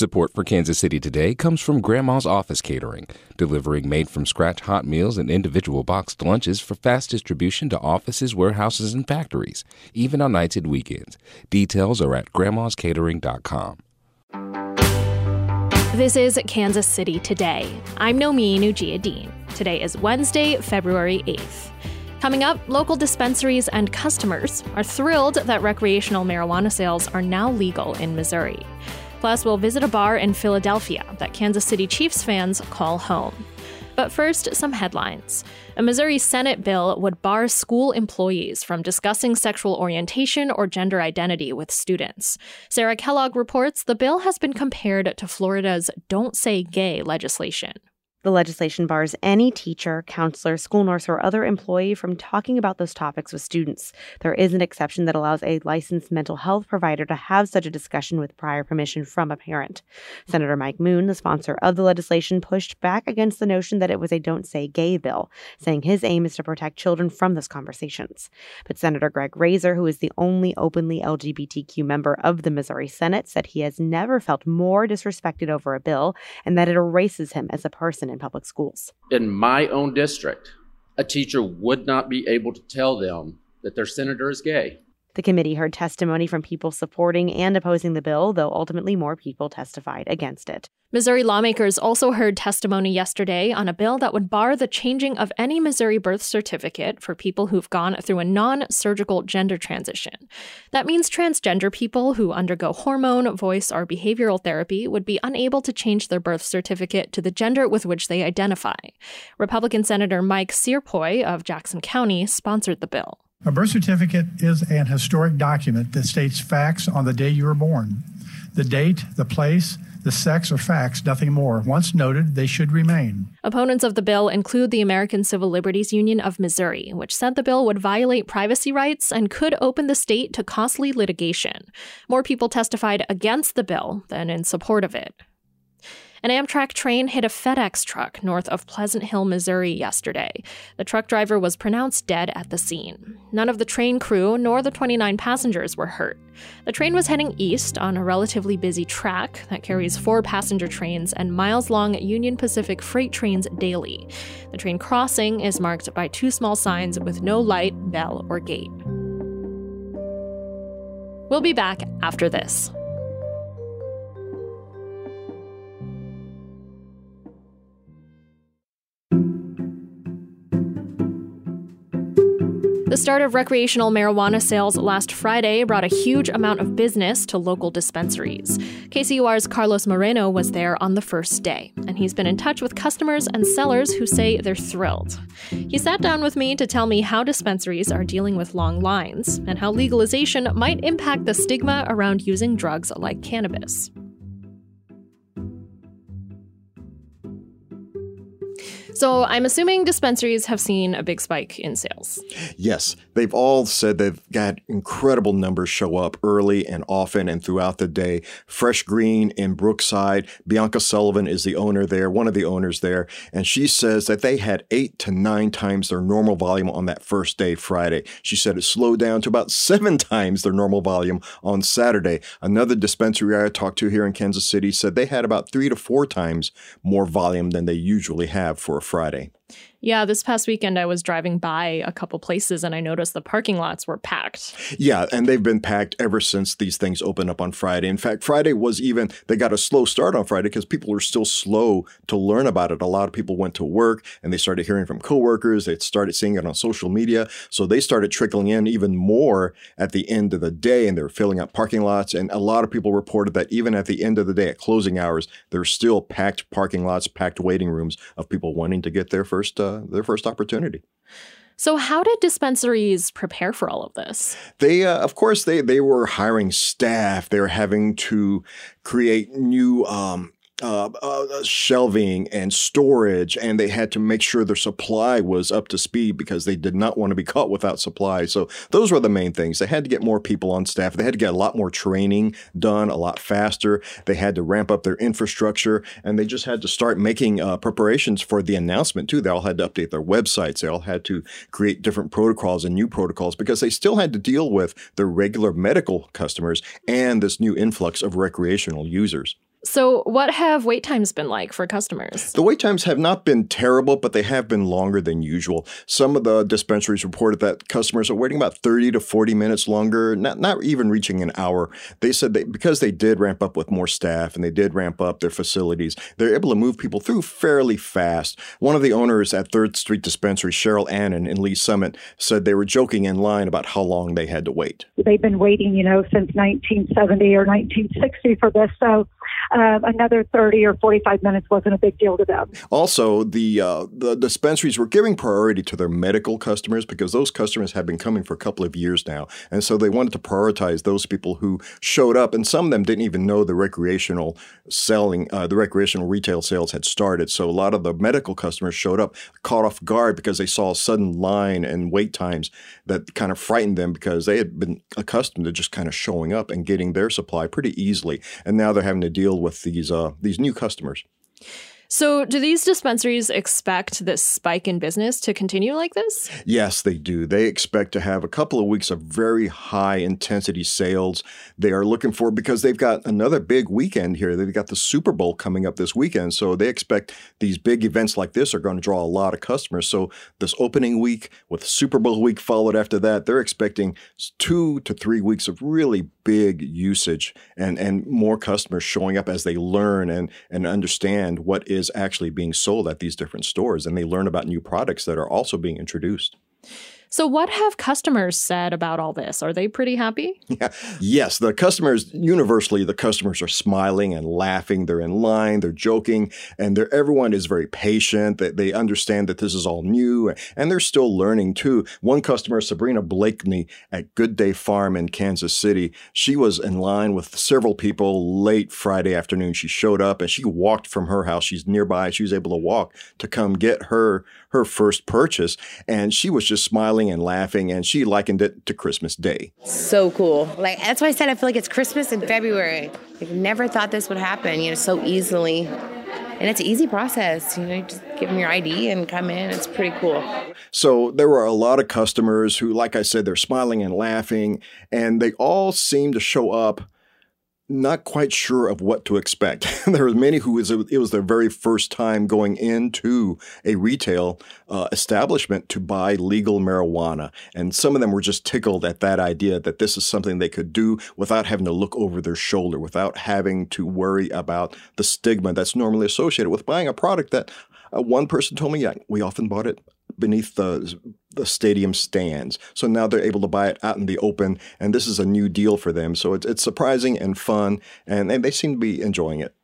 Support for Kansas City Today comes from Grandma's Office Catering, delivering made from scratch hot meals and individual boxed lunches for fast distribution to offices, warehouses, and factories, even on nights and weekends. Details are at grandmascatering.com. This is Kansas City Today. I'm Nomin Ujiyediin. Today is Wednesday, February 8th. Coming up, local dispensaries and customers are thrilled that recreational marijuana sales are now legal in Missouri. Plus, we'll visit a bar in Philadelphia that Kansas City Chiefs fans call home. But first, some headlines. A Missouri Senate bill would bar school employees from discussing sexual orientation or gender identity with students. Sarah Kellogg reports the bill has been compared to Florida's Don't Say Gay legislation. The legislation bars any teacher, counselor, school nurse, or other employee from talking about those topics with students. There is an exception that allows a licensed mental health provider to have such a discussion with prior permission from a parent. Senator Mike Moon, the sponsor of the legislation, pushed back against the notion that it was a don't say gay bill, saying his aim is to protect children from those conversations. But Senator Greg Razer, who is the only openly LGBTQ member of the Missouri Senate, said he has never felt more disrespected over a bill and that it erases him as a person in public schools. In my own district, a teacher would not be able to tell them that their senator is gay. The committee heard testimony from people supporting and opposing the bill, though ultimately more people testified against it. Missouri lawmakers also heard testimony yesterday on a bill that would bar the changing of any Missouri birth certificate for people who've gone through a non surgical gender transition. That means transgender people who undergo hormone, voice, or behavioral therapy would be unable to change their birth certificate to the gender with which they identify. Republican Senator Mike Cierpiot of Jackson County sponsored the bill. A birth certificate is an historic document that states facts on the day you were born. The date, the place, the sex or facts, nothing more. Once noted, they should remain. Opponents of the bill include the American Civil Liberties Union of Missouri, which said the bill would violate privacy rights and could open the state to costly litigation. More people testified against the bill than in support of it. An Amtrak train hit a FedEx truck north of Pleasant Hill, Missouri yesterday. The truck driver was pronounced dead at the scene. None of the train crew nor the 29 passengers were hurt. The train was heading east on a relatively busy track that carries four passenger trains and miles long Union Pacific freight trains daily. The train crossing is marked by two small signs with no light, bell, or gate. We'll be back after this. The start of recreational marijuana sales last Friday brought a huge amount of business to local dispensaries. KCUR's Carlos Moreno was there on the first day, and he's been in touch with customers and sellers who say they're thrilled. He sat down with me to tell me how dispensaries are dealing with long lines and how legalization might impact the stigma around using drugs like cannabis. So I'm assuming dispensaries have seen a big spike in sales. Yes, they've all said they've got incredible numbers show up early and often and throughout the day. Fresh Green in Brookside, Bianca Sullivan is the owner there, one of the owners there, and she says that they had eight to nine times their normal volume on that first day, Friday. She said it slowed down to about seven times their normal volume on Saturday. Another dispensary I talked to here in Kansas City said they had about three to four times more volume than they usually have for a Friday. Yeah, this past weekend I was driving by a couple places and I noticed the parking lots were packed. Yeah, and they've been packed ever since these things opened up on Friday. In fact, Friday was even, they got a slow start on Friday because people were still slow to learn about it. A lot of people went to work and they started hearing from coworkers. They started seeing it on social media. So they started trickling in even more at the end of the day and they were filling up parking lots. And a lot of people reported that even at the end of the day at closing hours, there's still packed parking lots, packed waiting rooms of people wanting to get their first. Uh, uh, their first opportunity. So, how did dispensaries prepare for all of this? They, uh, of course, they they were hiring staff. They were having to create new um, uh, uh, shelving and storage, and they had to make sure their supply was up to speed because they did not want to be caught without supply. So those were the main things. They had to get more people on staff. They had to get a lot more training done a lot faster. They had to ramp up their infrastructure, and they just had to start making uh, preparations for the announcement too. They all had to update their websites. They all had to create different protocols and new protocols because they still had to deal with their regular medical customers and this new influx of recreational users. So, what have wait times been like for customers? The wait times have not been terrible, but they have been longer than usual. Some of the dispensaries reported that customers are waiting about 30 to 40 minutes longer, not, not even reaching an hour. They said that because they did ramp up with more staff and they did ramp up their facilities, they're able to move people through fairly fast. One of the owners at Third Street Dispensary, Cheryl Annan in Lee's Summit, said they were joking in line about how long they had to wait. They've been waiting, you know, since 1970 or 1960 for this. So uh, another 30 or 45 minutes wasn't a big deal to them. Also, the uh, the dispensaries were giving priority to their medical customers because those customers have been coming for a couple of years now, and so they wanted to prioritize those people who showed up, and some of them didn't even know the recreational selling, uh, the recreational retail sales had started. So a lot of the medical customers showed up caught off guard because they saw a sudden line and wait times that kind of frightened them because they had been accustomed to just kind of showing up and getting their supply pretty easily, and now they're having to deal with these uh, these new customers. So, do these dispensaries expect this spike in business to continue like this? Yes, they do. They expect to have a couple of weeks of very high intensity sales. They are looking for because they've got another big weekend here. They've got the Super Bowl coming up this weekend. So, they expect these big events like this are going to draw a lot of customers. So, this opening week with Super Bowl week followed after that, they're expecting two to three weeks of really big usage and, and more customers showing up as they learn and, and understand what is is actually being sold at these different stores and they learn about new products that are also being introduced. So, what have customers said about all this? Are they pretty happy? Yeah. Yes, the customers universally, the customers are smiling and laughing. They're in line, they're joking, and they're, everyone is very patient. They, they understand that this is all new, and they're still learning too. One customer, Sabrina Blakeney at Good Day Farm in Kansas City, she was in line with several people late Friday afternoon. She showed up and she walked from her house. She's nearby. She was able to walk to come get her her first purchase, and she was just smiling and laughing, and she likened it to Christmas Day. So cool! Like that's why I said I feel like it's Christmas in February. I never thought this would happen, you know, so easily. And it's an easy process. You know, you just give them your ID and come in. It's pretty cool. So there were a lot of customers who, like I said, they're smiling and laughing, and they all seem to show up not quite sure of what to expect. there were many who was, it was their very first time going into a retail uh, establishment to buy legal marijuana, and some of them were just tickled at that idea that this is something they could do without having to look over their shoulder, without having to worry about the stigma that's normally associated with buying a product that uh, one person told me, yeah, we often bought it beneath the the stadium stands. So now they're able to buy it out in the open, and this is a new deal for them. So it's, it's surprising and fun, and, and they seem to be enjoying it.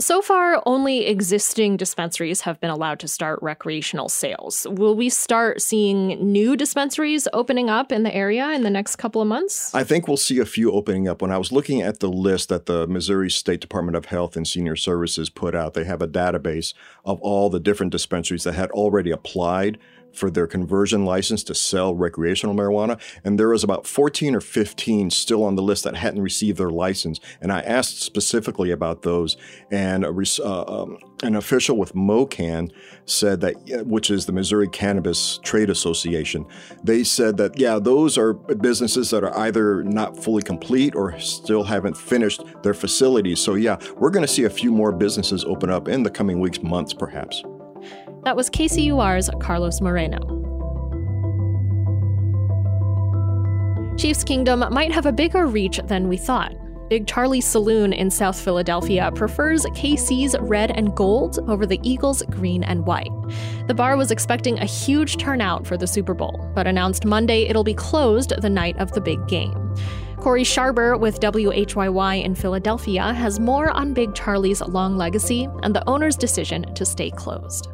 So far, only existing dispensaries have been allowed to start recreational sales. Will we start seeing new dispensaries opening up in the area in the next couple of months? I think we'll see a few opening up. When I was looking at the list that the Missouri State Department of Health and Senior Services put out, they have a database of all the different dispensaries that had already applied for their conversion license to sell recreational marijuana, and there was about 14 or 15 still on the list that hadn't received their license. And I asked specifically about those, and a, uh, um, an official with MoCann said that, which is the Missouri Cannabis Trade Association, they said that yeah, those are businesses that are either not fully complete or still haven't finished their facilities. So yeah, we're going to see a few more businesses open up in the coming weeks, months, perhaps. That was KCUR's Carlos Moreno. Chiefs Kingdom might have a bigger reach than we thought. Big Charlie's Saloon in South Philadelphia prefers KC's red and gold over the Eagles' green and white. The bar was expecting a huge turnout for the Super Bowl, but announced Monday it'll be closed the night of the big game. Cory Sharber with WHYY in Philadelphia has more on Big Charlie's long legacy and the owner's decision to stay closed.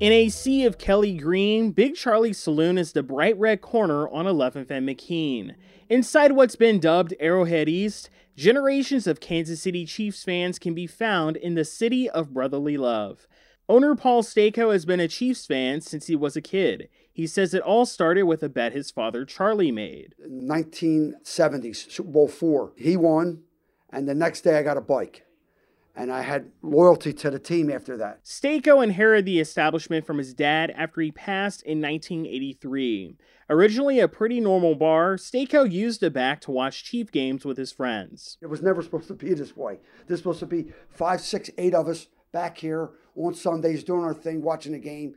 In a sea of Kelly green, Big Charlie's Saloon is the bright red corner on 11th and McKean. Inside what's been dubbed Arrowhead East, generations of Kansas City Chiefs fans can be found in the city of brotherly love. Owner Paul Stako has been a Chiefs fan since he was a kid. He says it all started with a bet his father Charlie made. 1970s, Super Bowl four. He won, and the next day I got a bike and I had loyalty to the team after that. Staco inherited the establishment from his dad after he passed in 1983. Originally a pretty normal bar, Staco used the back to watch Chief games with his friends. It was never supposed to be this way. This was supposed to be five, six, eight of us back here on Sundays doing our thing, watching the game,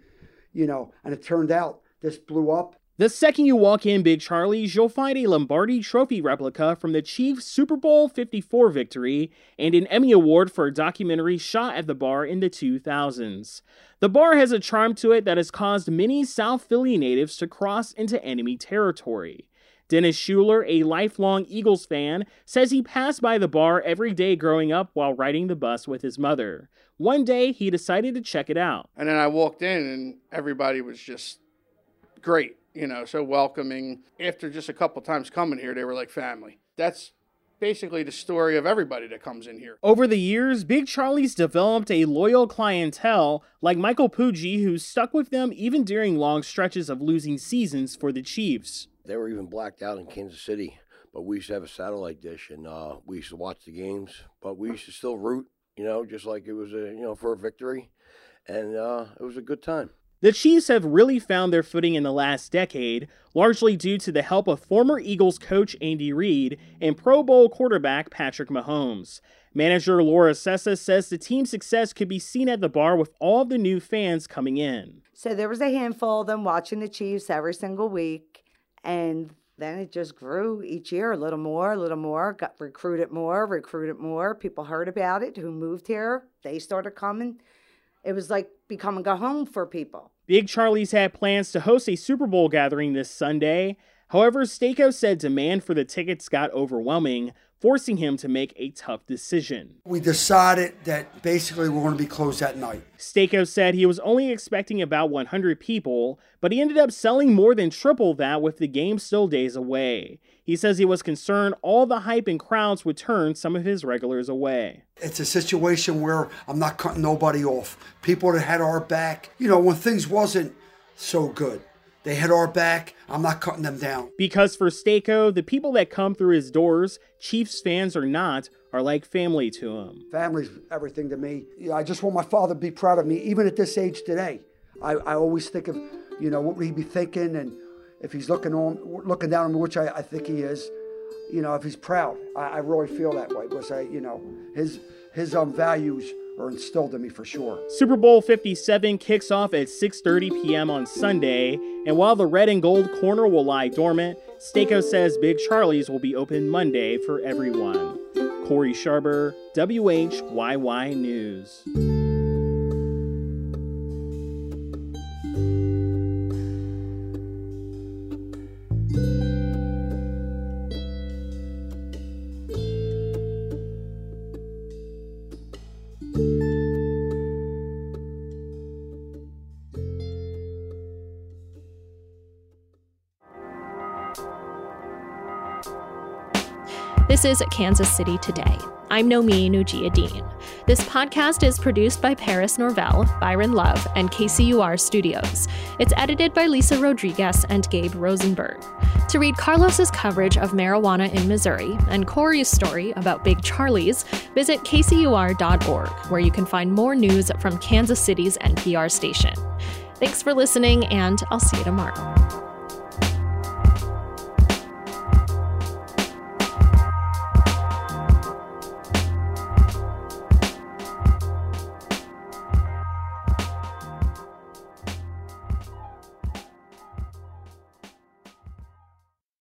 you know, and it turned out this blew up the second you walk in Big Charlie's, you'll find a Lombardi Trophy replica from the Chiefs' Super Bowl 54 victory and an Emmy Award for a documentary shot at the bar in the 2000s. The bar has a charm to it that has caused many South Philly natives to cross into enemy territory. Dennis Schuler, a lifelong Eagles fan, says he passed by the bar every day growing up while riding the bus with his mother. One day, he decided to check it out. And then I walked in, and everybody was just great you know, so welcoming. After just a couple times coming here, they were like family. That's basically the story of everybody that comes in here. Over the years, Big Charlie's developed a loyal clientele like Michael Puggy, who stuck with them even during long stretches of losing seasons for the Chiefs. They were even blacked out in Kansas City, but we used to have a satellite dish and uh, we used to watch the games, but we used to still root, you know, just like it was a, you know, for a victory. And uh, it was a good time. The Chiefs have really found their footing in the last decade, largely due to the help of former Eagles coach Andy Reid and Pro Bowl quarterback Patrick Mahomes. Manager Laura Sessa says the team's success could be seen at the bar with all the new fans coming in. So there was a handful of them watching the Chiefs every single week, and then it just grew each year a little more, a little more, got recruited more, recruited more. People heard about it who moved here, they started coming. It was like becoming a home for people. Big Charlie's had plans to host a Super Bowl gathering this Sunday. However, Staco said demand for the tickets got overwhelming, forcing him to make a tough decision. We decided that basically we're going to be closed that night. Staco said he was only expecting about 100 people, but he ended up selling more than triple that with the game still days away. He says he was concerned all the hype and crowds would turn some of his regulars away. It's a situation where I'm not cutting nobody off. People that had our back, you know, when things wasn't so good they had our back. I'm not cutting them down. Because for Staco, the people that come through his doors, Chiefs fans or not, are like family to him. Family's everything to me. I just want my father to be proud of me, even at this age today. I, I always think of, you know, what would he be thinking, and if he's looking on, looking down on me, which I, I think he is. You know, if he's proud, I, I really feel that way because I, you know, his his um values are instilled in me for sure. Super Bowl 57 kicks off at 6:30 p.m. on Sunday, and while the red and gold corner will lie dormant, Staco says Big Charlie's will be open Monday for everyone. Cory Sharber, WHYY News. This is Kansas City Today. I'm Nomin Ujiyediin. This podcast is produced by Paris Norvell, Byron Love, and KCUR Studios. It's edited by Lisa Rodriguez and Gabe Rosenberg. To read Carlos's coverage of marijuana in Missouri and Cory's story about Big Charlie's, visit kcur.org, where you can find more news from Kansas City's NPR station. Thanks for listening, and I'll see you tomorrow.